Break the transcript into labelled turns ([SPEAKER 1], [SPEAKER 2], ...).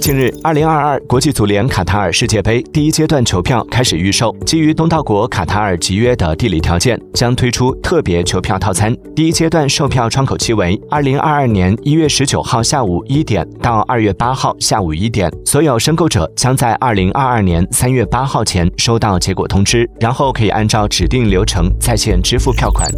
[SPEAKER 1] 近日二零二二国际足联卡塔尔世界杯第一阶段球票开始预售基于东道国卡塔尔集约的地理条件将推出特别球票套餐。第一阶段售票窗口期为二零二二年一月十九号下午一点到二月八号下午一点所有申购者将在二零二二年三月八号前收到结果通知然后可以按照指定流程在线支付票款。